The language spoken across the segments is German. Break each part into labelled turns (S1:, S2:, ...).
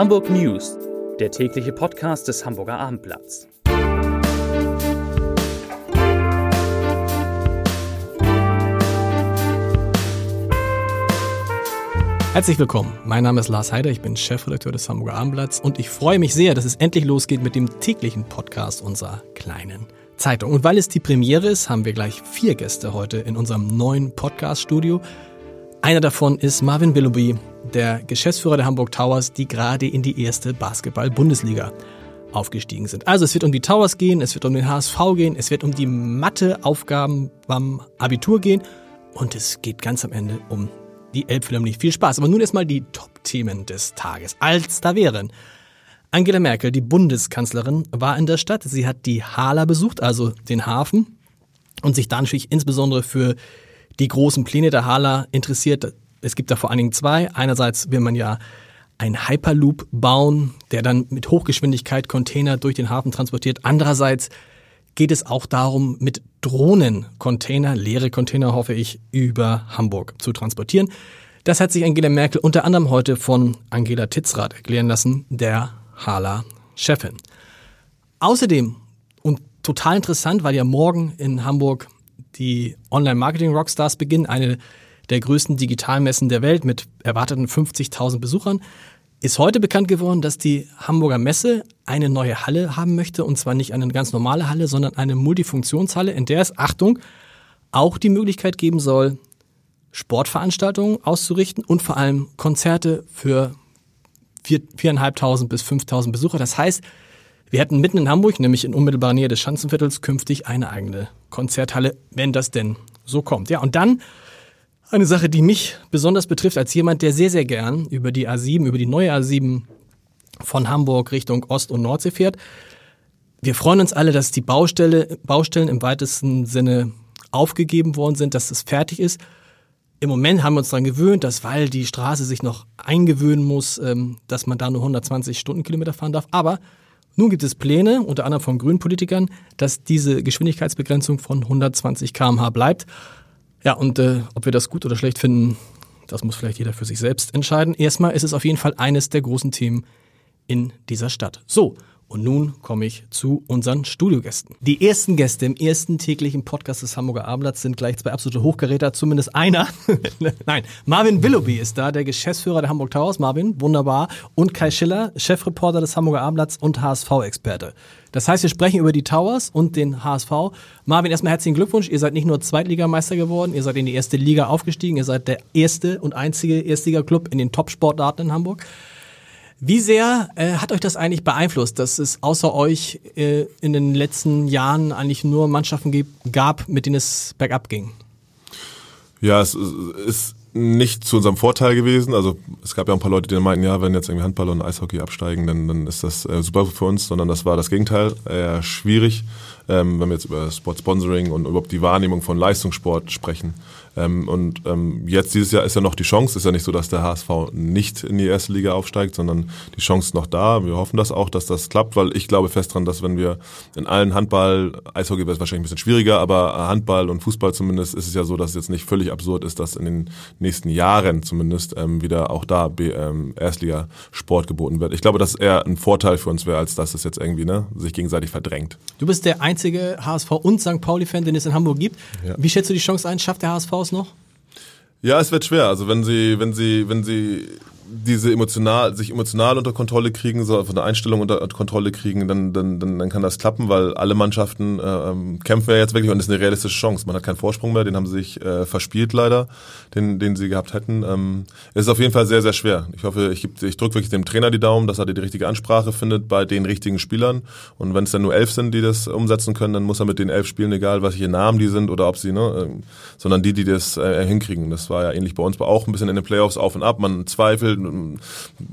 S1: Hamburg News, der tägliche Podcast des Hamburger Abendblatts.
S2: Herzlich willkommen. Mein Name ist Lars Heider, ich bin Chefredakteur des Hamburger Abendblatts und ich freue mich sehr, dass es endlich losgeht mit dem täglichen Podcast unserer kleinen Zeitung. Und weil es die Premiere ist, haben wir gleich vier Gäste heute in unserem neuen Podcast-Studio. Einer davon ist Marvin Willoughby, der Geschäftsführer der Hamburg Towers, die gerade in die erste Basketball-Bundesliga aufgestiegen sind. Also es wird um die Towers gehen, es wird um den HSV gehen, es wird um die Matheaufgaben beim Abitur gehen und es geht ganz am Ende um die Elbphilharmonie. Viel Spaß. Aber nun erstmal die Top-Themen des Tages. Als da wären. Angela Merkel, die Bundeskanzlerin, war in der Stadt. Sie hat die Hala besucht, also den Hafen, und sich da natürlich insbesondere für die großen Pläne der Hala interessiert. Es gibt da vor allen Dingen zwei. Einerseits will man ja ein Hyperloop bauen, der dann mit Hochgeschwindigkeit Container durch den Hafen transportiert. Andererseits geht es auch darum, mit Drohnen Container, leere Container hoffe ich, über Hamburg zu transportieren. Das hat sich Angela Merkel unter anderem heute von Angela Titzrath erklären lassen, der Hala-Chefin. Außerdem, und total interessant, weil ja morgen in Hamburg die Online-Marketing-Rockstars beginnen, eine der größten Digitalmessen der Welt mit erwarteten 50.000 Besuchern, ist heute bekannt geworden, dass die Hamburger Messe eine neue Halle haben möchte, und zwar nicht eine ganz normale Halle, sondern eine Multifunktionshalle, in der es, Achtung, auch die Möglichkeit geben soll, Sportveranstaltungen auszurichten und vor allem Konzerte für 4.500 bis 5.000 Besucher. Das heißt, wir hätten mitten in Hamburg, nämlich in unmittelbarer Nähe des Schanzenviertels, künftig eine eigene Konzerthalle, wenn das denn so kommt. Ja, und dann eine Sache, die mich besonders betrifft, als jemand, der sehr, sehr gern über die A7, über die neue A7 von Hamburg Richtung Ost- und Nordsee fährt. Wir freuen uns alle, dass die Baustelle, Baustellen im weitesten Sinne aufgegeben worden sind, dass es fertig ist. Im Moment haben wir uns daran gewöhnt, dass weil die Straße sich noch eingewöhnen muss, ähm, dass man da nur 120 Stundenkilometer fahren darf. Aber nun gibt es Pläne, unter anderem von grünen Politikern, dass diese Geschwindigkeitsbegrenzung von 120 km/h bleibt. Ja, und äh, ob wir das gut oder schlecht finden, das muss vielleicht jeder für sich selbst entscheiden. Erstmal ist es auf jeden Fall eines der großen Themen in dieser Stadt. So, und nun komme ich zu unseren Studiogästen. Die ersten Gäste im ersten täglichen Podcast des Hamburger Abendblatts sind gleich zwei absolute Hochgeräter, zumindest einer. Nein, Marvin Willoughby ist da, der Geschäftsführer der Hamburg Towers. Marvin, wunderbar. Und Kai Schiller, Chefreporter des Hamburger Abendblatts und HSV-Experte. Das heißt, wir sprechen über die Towers und den HSV. Marvin, erstmal herzlichen Glückwunsch. Ihr seid nicht nur Zweitligameister geworden, ihr seid in die erste Liga aufgestiegen. Ihr seid der erste und einzige Erstliga-Club in den Top-Sportarten in Hamburg. Wie sehr äh, hat euch das eigentlich beeinflusst, dass es außer euch äh, in den letzten Jahren eigentlich nur Mannschaften gab, mit denen es bergab ging?
S3: Ja, es ist nicht zu unserem Vorteil gewesen. Also es gab ja ein paar Leute, die meinten, ja, wenn jetzt irgendwie Handball und Eishockey absteigen, dann, dann ist das äh, super für uns, sondern das war das Gegenteil, eher schwierig, ähm, wenn wir jetzt über Sport Sponsoring und überhaupt die Wahrnehmung von Leistungssport sprechen. Ähm, und ähm, jetzt dieses Jahr ist ja noch die Chance, ist ja nicht so, dass der HSV nicht in die erste Liga aufsteigt, sondern die Chance ist noch da. Wir hoffen das auch, dass das klappt, weil ich glaube fest dran, dass wenn wir in allen Handball, Eishockey wäre es wahrscheinlich ein bisschen schwieriger, aber Handball und Fußball zumindest ist es ja so, dass es jetzt nicht völlig absurd ist, dass in den nächsten Jahren zumindest ähm, wieder auch da B, ähm, Erstliga-Sport geboten wird. Ich glaube, dass eher ein Vorteil für uns wäre, als dass es jetzt irgendwie ne, sich gegenseitig verdrängt.
S2: Du bist der einzige HSV und St. Pauli-Fan, den es in Hamburg gibt. Ja. Wie schätzt du die Chance ein? Schafft der HSV es noch?
S3: Ja, es wird schwer. Also wenn sie, wenn sie, wenn sie diese emotional, sich emotional unter Kontrolle kriegen, so von der Einstellung unter Kontrolle kriegen, dann, dann, dann, dann kann das klappen, weil alle Mannschaften äh, ähm, kämpfen ja jetzt wirklich und das ist eine realistische Chance. Man hat keinen Vorsprung mehr, den haben sie sich äh, verspielt leider, den, den sie gehabt hätten. Ähm, es ist auf jeden Fall sehr, sehr schwer. Ich hoffe, ich, ich drücke wirklich dem Trainer die Daumen, dass er die richtige Ansprache findet bei den richtigen Spielern. Und wenn es dann nur elf sind, die das umsetzen können, dann muss er mit den elf spielen, egal welche Namen die sind oder ob sie, ne, äh, sondern die, die das äh, hinkriegen. Das war ja ähnlich bei uns, war auch ein bisschen in den Playoffs auf und ab. Man zweifelt,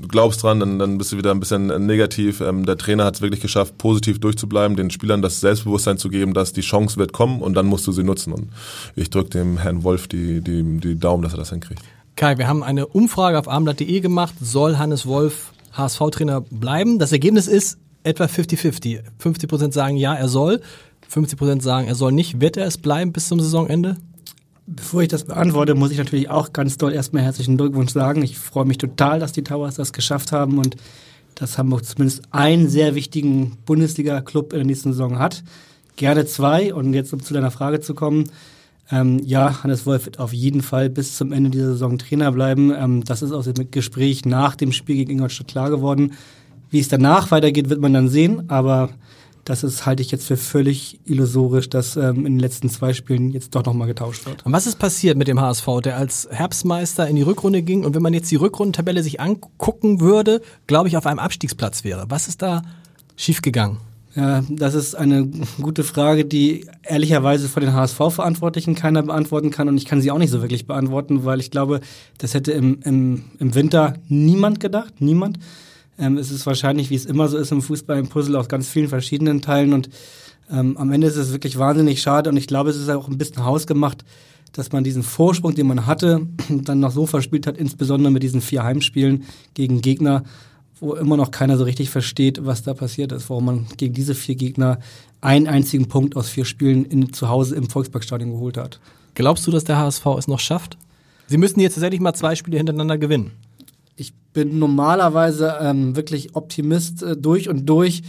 S3: glaubst dran, dann, dann bist du wieder ein bisschen negativ. Ähm, der Trainer hat es wirklich geschafft, positiv durchzubleiben, den Spielern das Selbstbewusstsein zu geben, dass die Chance wird kommen und dann musst du sie nutzen. Und ich drücke dem Herrn Wolf die, die, die Daumen, dass er das hinkriegt.
S2: Kai, wir haben eine Umfrage auf abendblatt.de gemacht. Soll Hannes Wolf HSV-Trainer bleiben? Das Ergebnis ist etwa 50-50. 50 Prozent sagen ja, er soll. 50 Prozent sagen, er soll nicht. Wird er es bleiben bis zum Saisonende?
S4: Bevor ich das beantworte, muss ich natürlich auch ganz doll erstmal herzlichen Glückwunsch sagen. Ich freue mich total, dass die Towers das geschafft haben und dass Hamburg zumindest einen sehr wichtigen Bundesliga-Club in der nächsten Saison hat. Gerne zwei. Und jetzt, um zu deiner Frage zu kommen, ähm, ja, Hannes Wolf wird auf jeden Fall bis zum Ende dieser Saison Trainer bleiben. Ähm, das ist aus dem Gespräch nach dem Spiel gegen Ingolstadt klar geworden. Wie es danach weitergeht, wird man dann sehen. Aber das ist, halte ich jetzt für völlig illusorisch, dass ähm, in den letzten zwei Spielen jetzt doch nochmal getauscht wird.
S2: Und was ist passiert mit dem HSV, der als Herbstmeister in die Rückrunde ging und wenn man jetzt die Rückrundentabelle sich angucken würde, glaube ich, auf einem Abstiegsplatz wäre. Was ist da schiefgegangen?
S4: Ja, das ist eine gute Frage, die ehrlicherweise von den HSV-Verantwortlichen keiner beantworten kann und ich kann sie auch nicht so wirklich beantworten, weil ich glaube, das hätte im, im, im Winter niemand gedacht, niemand. Ähm, es ist wahrscheinlich, wie es immer so ist im Fußball, ein Puzzle aus ganz vielen verschiedenen Teilen und ähm, am Ende ist es wirklich wahnsinnig schade und ich glaube, es ist auch ein bisschen hausgemacht, dass man diesen Vorsprung, den man hatte, dann noch so verspielt hat, insbesondere mit diesen vier Heimspielen gegen Gegner, wo immer noch keiner so richtig versteht, was da passiert ist, warum man gegen diese vier Gegner einen einzigen Punkt aus vier Spielen in, zu Hause im Volksparkstadion geholt hat.
S2: Glaubst du, dass der HSV es noch schafft? Sie müssen jetzt tatsächlich mal zwei Spiele hintereinander gewinnen
S4: ich bin normalerweise ähm, wirklich Optimist äh, durch und durch,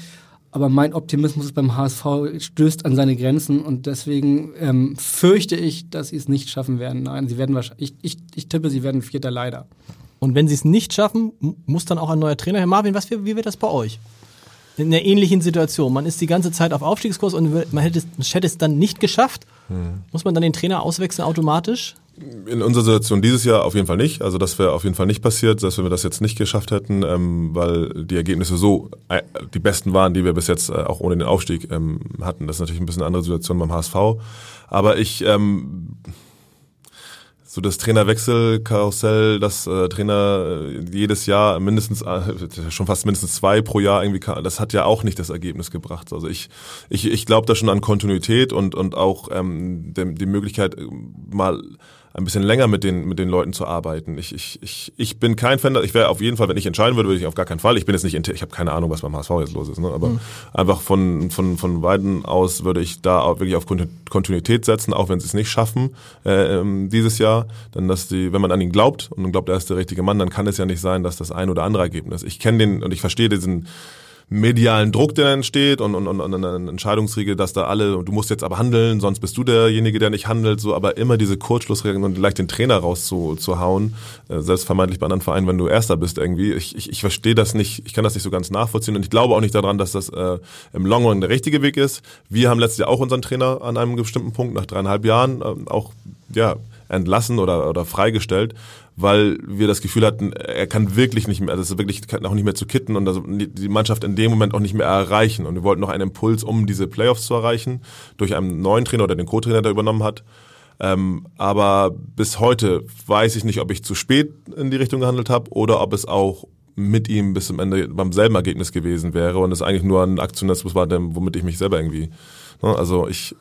S4: aber mein Optimismus beim HSV stößt an seine Grenzen und deswegen ähm, fürchte ich, dass sie es nicht schaffen werden. Nein, sie werden wahrscheinlich, ich, ich, tippe, sie werden Vierter leider.
S2: Und wenn sie es nicht schaffen, muss dann auch ein neuer Trainer. Herr Marvin, was, wie wird das bei euch? In einer ähnlichen Situation. Man ist die ganze Zeit auf Aufstiegskurs und man hätte es, hätte es dann nicht geschafft. Muss man dann den Trainer auswechseln automatisch?
S3: In unserer Situation dieses Jahr auf jeden Fall nicht. Also das wäre auf jeden Fall nicht passiert, selbst wenn wir das jetzt nicht geschafft hätten, ähm, weil die Ergebnisse so äh, die besten waren, die wir bis jetzt äh, auch ohne den Aufstieg ähm, hatten. Das ist natürlich ein bisschen eine andere Situation beim HSV. Aber ich ähm, so das Trainerwechselkarussell, das äh, Trainer äh, jedes Jahr mindestens äh, schon fast mindestens zwei pro Jahr irgendwie das hat ja auch nicht das Ergebnis gebracht. Also ich ich ich glaube da schon an Kontinuität und und auch ähm, die, die Möglichkeit äh, mal ein bisschen länger mit den, mit den Leuten zu arbeiten. Ich, ich, ich, ich bin kein Fan, ich wäre auf jeden Fall, wenn ich entscheiden würde, würde ich auf gar keinen Fall. Ich bin jetzt nicht, ich habe keine Ahnung, was beim HSV jetzt los ist, ne? aber mhm. einfach von, von, von beiden aus würde ich da auch wirklich auf Kontinuität setzen, auch wenn sie es nicht schaffen äh, ähm, dieses Jahr. Dann, dass die, wenn man an ihn glaubt und man glaubt, er ist der richtige Mann, dann kann es ja nicht sein, dass das ein oder andere Ergebnis. Ich kenne den und ich verstehe diesen medialen Druck, der entsteht und, und, und, und eine Entscheidungsriegel, dass da alle, du musst jetzt aber handeln, sonst bist du derjenige, der nicht handelt, so, aber immer diese Kurzschlussregeln und gleich den Trainer rauszuhauen, äh, selbst vermeintlich bei anderen Vereinen, wenn du Erster bist irgendwie. Ich, ich, ich verstehe das nicht, ich kann das nicht so ganz nachvollziehen und ich glaube auch nicht daran, dass das äh, im Long Run der richtige Weg ist. Wir haben letztes Jahr auch unseren Trainer an einem bestimmten Punkt nach dreieinhalb Jahren äh, auch, ja, entlassen oder, oder freigestellt, weil wir das Gefühl hatten, er kann wirklich nicht mehr, das ist wirklich auch nicht mehr zu kitten und also die Mannschaft in dem Moment auch nicht mehr erreichen. Und wir wollten noch einen Impuls, um diese Playoffs zu erreichen, durch einen neuen Trainer oder den Co-Trainer, der übernommen hat. Ähm, aber bis heute weiß ich nicht, ob ich zu spät in die Richtung gehandelt habe oder ob es auch mit ihm bis zum Ende beim selben Ergebnis gewesen wäre und es eigentlich nur ein Aktionismus war, womit ich mich selber irgendwie. Ne, also ich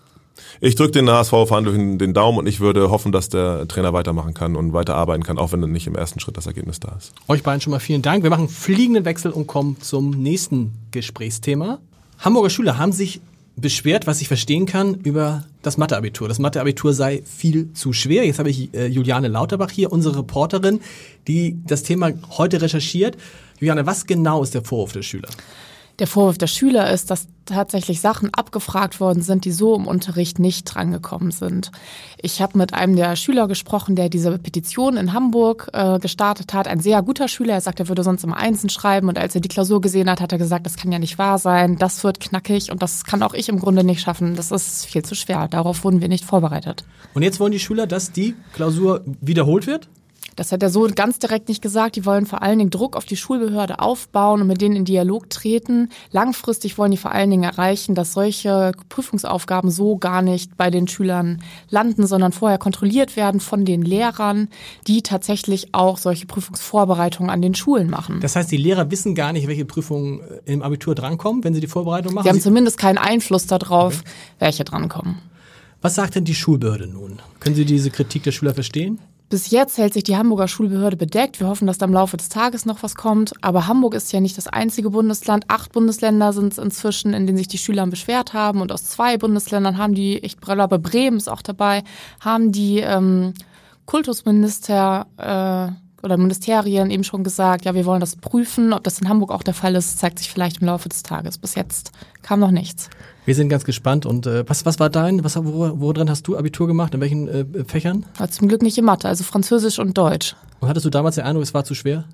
S3: ich drücke den HSV-Verhandlungen den Daumen und ich würde hoffen, dass der Trainer weitermachen kann und weiterarbeiten kann, auch wenn nicht im ersten Schritt das Ergebnis da ist.
S2: Euch beiden schon mal vielen Dank. Wir machen fliegenden Wechsel und kommen zum nächsten Gesprächsthema. Hamburger Schüler haben sich beschwert, was ich verstehen kann, über das Matheabitur. Das Matheabitur sei viel zu schwer. Jetzt habe ich äh, Juliane Lauterbach hier, unsere Reporterin, die das Thema heute recherchiert. Juliane, was genau ist der Vorwurf der Schüler?
S5: Der Vorwurf der Schüler ist, dass tatsächlich Sachen abgefragt worden sind, die so im Unterricht nicht drangekommen sind. Ich habe mit einem der Schüler gesprochen, der diese Petition in Hamburg äh, gestartet hat. Ein sehr guter Schüler. Er sagt, er würde sonst immer Einsen schreiben. Und als er die Klausur gesehen hat, hat er gesagt, das kann ja nicht wahr sein. Das wird knackig und das kann auch ich im Grunde nicht schaffen. Das ist viel zu schwer. Darauf wurden wir nicht vorbereitet.
S2: Und jetzt wollen die Schüler, dass die Klausur wiederholt wird?
S5: Das hat er so ganz direkt nicht gesagt. Die wollen vor allen Dingen Druck auf die Schulbehörde aufbauen und mit denen in Dialog treten. Langfristig wollen die vor allen Dingen erreichen, dass solche Prüfungsaufgaben so gar nicht bei den Schülern landen, sondern vorher kontrolliert werden von den Lehrern, die tatsächlich auch solche Prüfungsvorbereitungen an den Schulen machen.
S2: Das heißt, die Lehrer wissen gar nicht, welche Prüfungen äh, im Abitur drankommen, wenn sie die Vorbereitung machen?
S5: Sie haben zumindest keinen Einfluss darauf, okay. welche drankommen.
S2: Was sagt denn die Schulbehörde nun? Können Sie diese Kritik der Schüler verstehen?
S5: Bis jetzt hält sich die Hamburger Schulbehörde bedeckt. Wir hoffen, dass da im Laufe des Tages noch was kommt. Aber Hamburg ist ja nicht das einzige Bundesland. Acht Bundesländer sind es inzwischen, in denen sich die Schüler beschwert haben. Und aus zwei Bundesländern haben die, ich glaube, Bremen ist auch dabei, haben die ähm, Kultusminister äh, oder Ministerien eben schon gesagt, ja, wir wollen das prüfen. Ob das in Hamburg auch der Fall ist, zeigt sich vielleicht im Laufe des Tages. Bis jetzt kam noch nichts.
S2: Wir sind ganz gespannt. Und äh, was, was war dein, was, wo, woran hast du Abitur gemacht? In welchen äh, Fächern?
S5: War zum Glück nicht in Mathe, also Französisch und Deutsch.
S2: Und hattest du damals den Eindruck, es war zu schwer?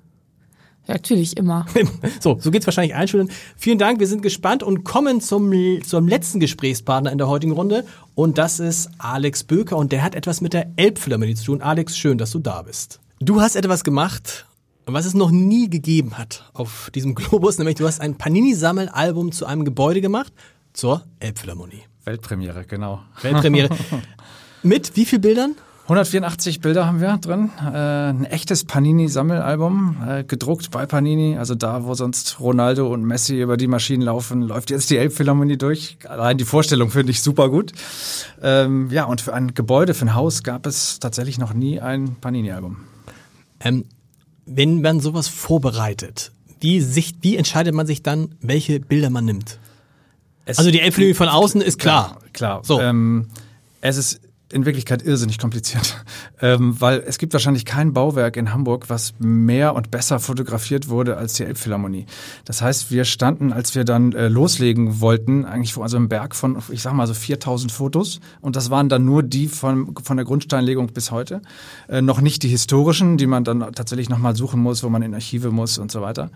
S5: Ja, natürlich immer.
S2: so, so geht's wahrscheinlich allen Schülern. Vielen Dank, wir sind gespannt und kommen zum, zum letzten Gesprächspartner in der heutigen Runde. Und das ist Alex Böker und der hat etwas mit der Elbphilharmonie zu tun. Alex, schön, dass du da bist. Du hast etwas gemacht, was es noch nie gegeben hat auf diesem Globus, nämlich du hast ein Panini-Sammelalbum zu einem Gebäude gemacht, zur Elbphilharmonie.
S6: Weltpremiere, genau.
S2: Weltpremiere. mit wie viel Bildern?
S6: 184 Bilder haben wir drin. Äh, ein echtes Panini-Sammelalbum, äh, gedruckt bei Panini. Also da, wo sonst Ronaldo und Messi über die Maschinen laufen, läuft jetzt die Elbphilharmonie durch. Allein die Vorstellung finde ich super gut. Ähm, ja, und für ein Gebäude, für ein Haus gab es tatsächlich noch nie ein Panini-Album.
S2: Ähm, wenn man sowas vorbereitet, wie, sich, wie entscheidet man sich dann, welche Bilder man nimmt?
S6: Es
S2: also die Elbphilharmonie von außen ist klar.
S6: Klar.
S2: So.
S6: Ähm, es ist in Wirklichkeit irrsinnig kompliziert, ähm, weil es gibt wahrscheinlich kein Bauwerk in Hamburg, was mehr und besser fotografiert wurde als die Elbphilharmonie. Das heißt, wir standen, als wir dann äh, loslegen wollten, eigentlich vor einem Berg von, ich sag mal so 4000 Fotos und das waren dann nur die von, von der Grundsteinlegung bis heute, äh, noch nicht die historischen, die man dann tatsächlich nochmal suchen muss, wo man in Archive muss und so weiter.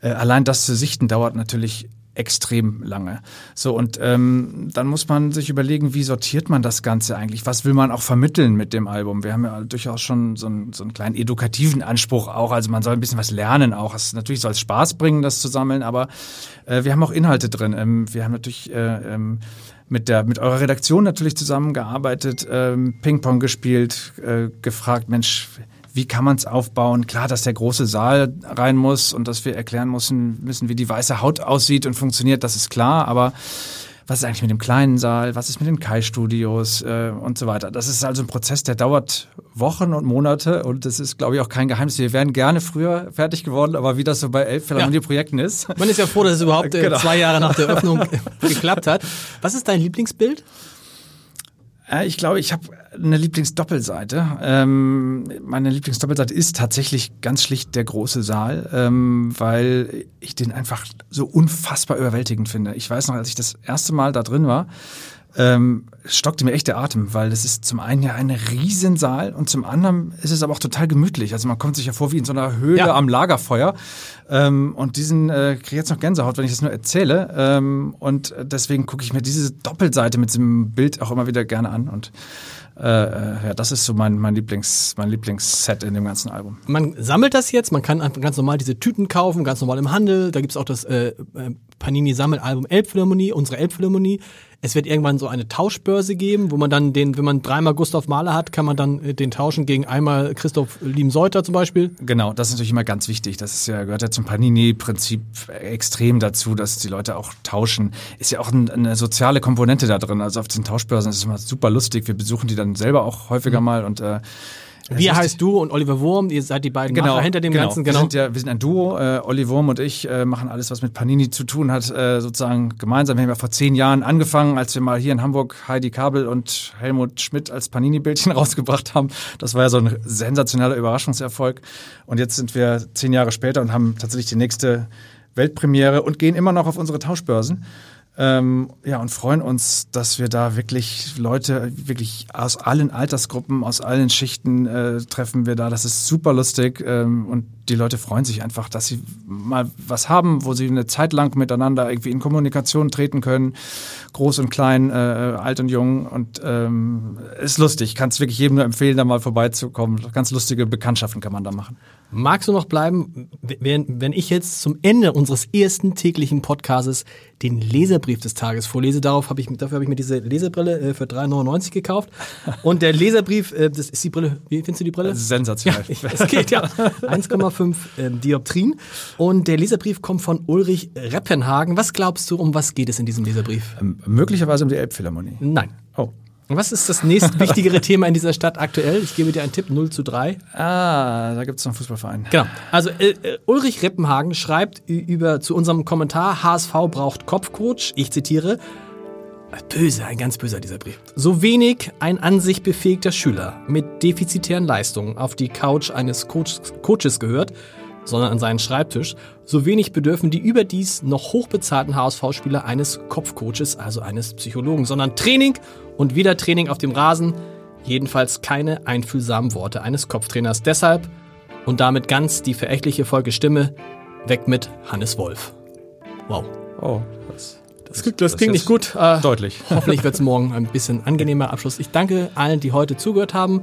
S6: Äh, allein das zu sichten dauert natürlich extrem lange. So, und ähm, dann muss man sich überlegen, wie sortiert man das Ganze eigentlich? Was will man auch vermitteln mit dem Album? Wir haben ja durchaus schon so einen, so einen kleinen edukativen Anspruch auch. Also man soll ein bisschen was lernen auch. Es natürlich soll es Spaß bringen, das zu sammeln, aber äh, wir haben auch Inhalte drin. Ähm, wir haben natürlich äh, ähm, mit der mit eurer Redaktion natürlich zusammengearbeitet, ähm, Ping-Pong gespielt, äh, gefragt, Mensch, wie kann man es aufbauen? Klar, dass der große Saal rein muss und dass wir erklären müssen, müssen, wie die weiße Haut aussieht und funktioniert, das ist klar, aber was ist eigentlich mit dem kleinen Saal, was ist mit den Kai-Studios äh, und so weiter. Das ist also ein Prozess, der dauert Wochen und Monate und das ist, glaube ich, auch kein Geheimnis. Wir wären gerne früher fertig geworden, aber wie das so bei elf ja. ist.
S2: Man ist ja froh, dass es überhaupt äh, genau. zwei Jahre nach der Öffnung geklappt hat. Was ist dein Lieblingsbild?
S6: Äh, ich glaube, ich habe eine Lieblingsdoppelseite. Ähm, meine Lieblingsdoppelseite ist tatsächlich ganz schlicht der große Saal, ähm, weil ich den einfach so unfassbar überwältigend finde. Ich weiß noch, als ich das erste Mal da drin war, ähm, stockte mir echt der Atem, weil es ist zum einen ja ein Riesensaal und zum anderen ist es aber auch total gemütlich. Also man kommt sich ja vor wie in so einer Höhle ja. am Lagerfeuer. Ähm, und diesen äh, kriege jetzt noch Gänsehaut, wenn ich das nur erzähle. Ähm, und deswegen gucke ich mir diese Doppelseite mit diesem Bild auch immer wieder gerne an. Und äh, äh, ja, das ist so mein, mein, Lieblings, mein Lieblingsset in dem ganzen Album.
S2: Man sammelt das jetzt, man kann ganz normal diese Tüten kaufen, ganz normal im Handel. Da gibt's auch das äh, äh Panini-Sammelalbum Elbphilharmonie, unsere Elbphilharmonie. Es wird irgendwann so eine Tauschbörse geben, wo man dann den, wenn man dreimal Gustav Mahler hat, kann man dann äh, den tauschen gegen einmal Christoph Liemseuter zum Beispiel.
S6: Genau, das ist natürlich immer ganz wichtig. Das ist ja, gehört ja zum Panini-Prinzip extrem dazu, dass die Leute auch tauschen. Ist ja auch ein, eine soziale Komponente da drin. Also auf den Tauschbörsen ist es immer super lustig. Wir besuchen die dann selber auch häufiger mhm. mal und äh,
S2: wie heißt du und Oliver Wurm? Ihr seid die beiden
S6: genau,
S2: Macher hinter dem
S6: genau.
S2: Ganzen.
S6: Genau. Wir sind ja, wir sind ein Duo. Äh, Olli Wurm und ich äh, machen alles, was mit Panini zu tun hat, äh, sozusagen gemeinsam. Wir haben ja vor zehn Jahren angefangen, als wir mal hier in Hamburg Heidi Kabel und Helmut Schmidt als Panini-Bildchen rausgebracht haben. Das war ja so ein sensationeller Überraschungserfolg. Und jetzt sind wir zehn Jahre später und haben tatsächlich die nächste Weltpremiere und gehen immer noch auf unsere Tauschbörsen. Ähm, ja, und freuen uns, dass wir da wirklich Leute, wirklich aus allen Altersgruppen, aus allen Schichten äh, treffen wir da. Das ist super lustig ähm, und die Leute freuen sich einfach, dass sie mal was haben, wo sie eine Zeit lang miteinander irgendwie in Kommunikation treten können, groß und klein, äh, alt und jung und ähm, ist lustig. Kann es wirklich jedem nur empfehlen, da mal vorbeizukommen. Ganz lustige Bekanntschaften kann man da machen.
S2: Magst du noch bleiben, wenn, wenn ich jetzt zum Ende unseres ersten täglichen Podcasts den Leserbrief des Tages vorlese? Darauf hab ich, dafür habe ich mir diese Leserbrille äh, für 3,99 gekauft. Und der Leserbrief, äh, das ist die Brille, wie findest du die Brille?
S6: Sensationell.
S2: Ja, es geht, ja. 1,5 äh, Dioptrien. Und der Leserbrief kommt von Ulrich Reppenhagen. Was glaubst du, um was geht es in diesem Leserbrief?
S6: Ähm, möglicherweise um die Elbphilharmonie.
S2: Nein. Was ist das nächstwichtigere Thema in dieser Stadt aktuell? Ich gebe dir einen Tipp, 0 zu 3.
S6: Ah, da gibt es noch einen Fußballverein.
S2: Genau. Also äh, äh, Ulrich Reppenhagen schreibt über zu unserem Kommentar, HSV braucht Kopfcoach. Ich zitiere, Böse, ein ganz böser dieser Brief. So wenig ein an sich befähigter Schüler mit defizitären Leistungen auf die Couch eines Coach Coaches gehört, sondern an seinen Schreibtisch, so wenig bedürfen die überdies noch hochbezahlten HSV-Spieler eines Kopfcoaches, also eines Psychologen, sondern Training und wieder Training auf dem Rasen, jedenfalls keine einfühlsamen Worte eines Kopftrainers. Deshalb und damit ganz die verächtliche Folge Stimme, weg mit Hannes Wolf. Wow.
S6: Oh, das,
S2: Das, klingt- das klingt nicht gut. Äh,
S6: Deutlich.
S2: Hoffentlich wird es morgen ein bisschen angenehmer Abschluss. Ich danke allen, die heute zugehört haben,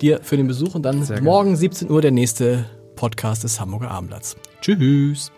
S2: dir für den Besuch und dann
S6: Sehr gerne.
S2: morgen 17 Uhr der nächste Podcast des Hamburger Abendblatts. Tschüss.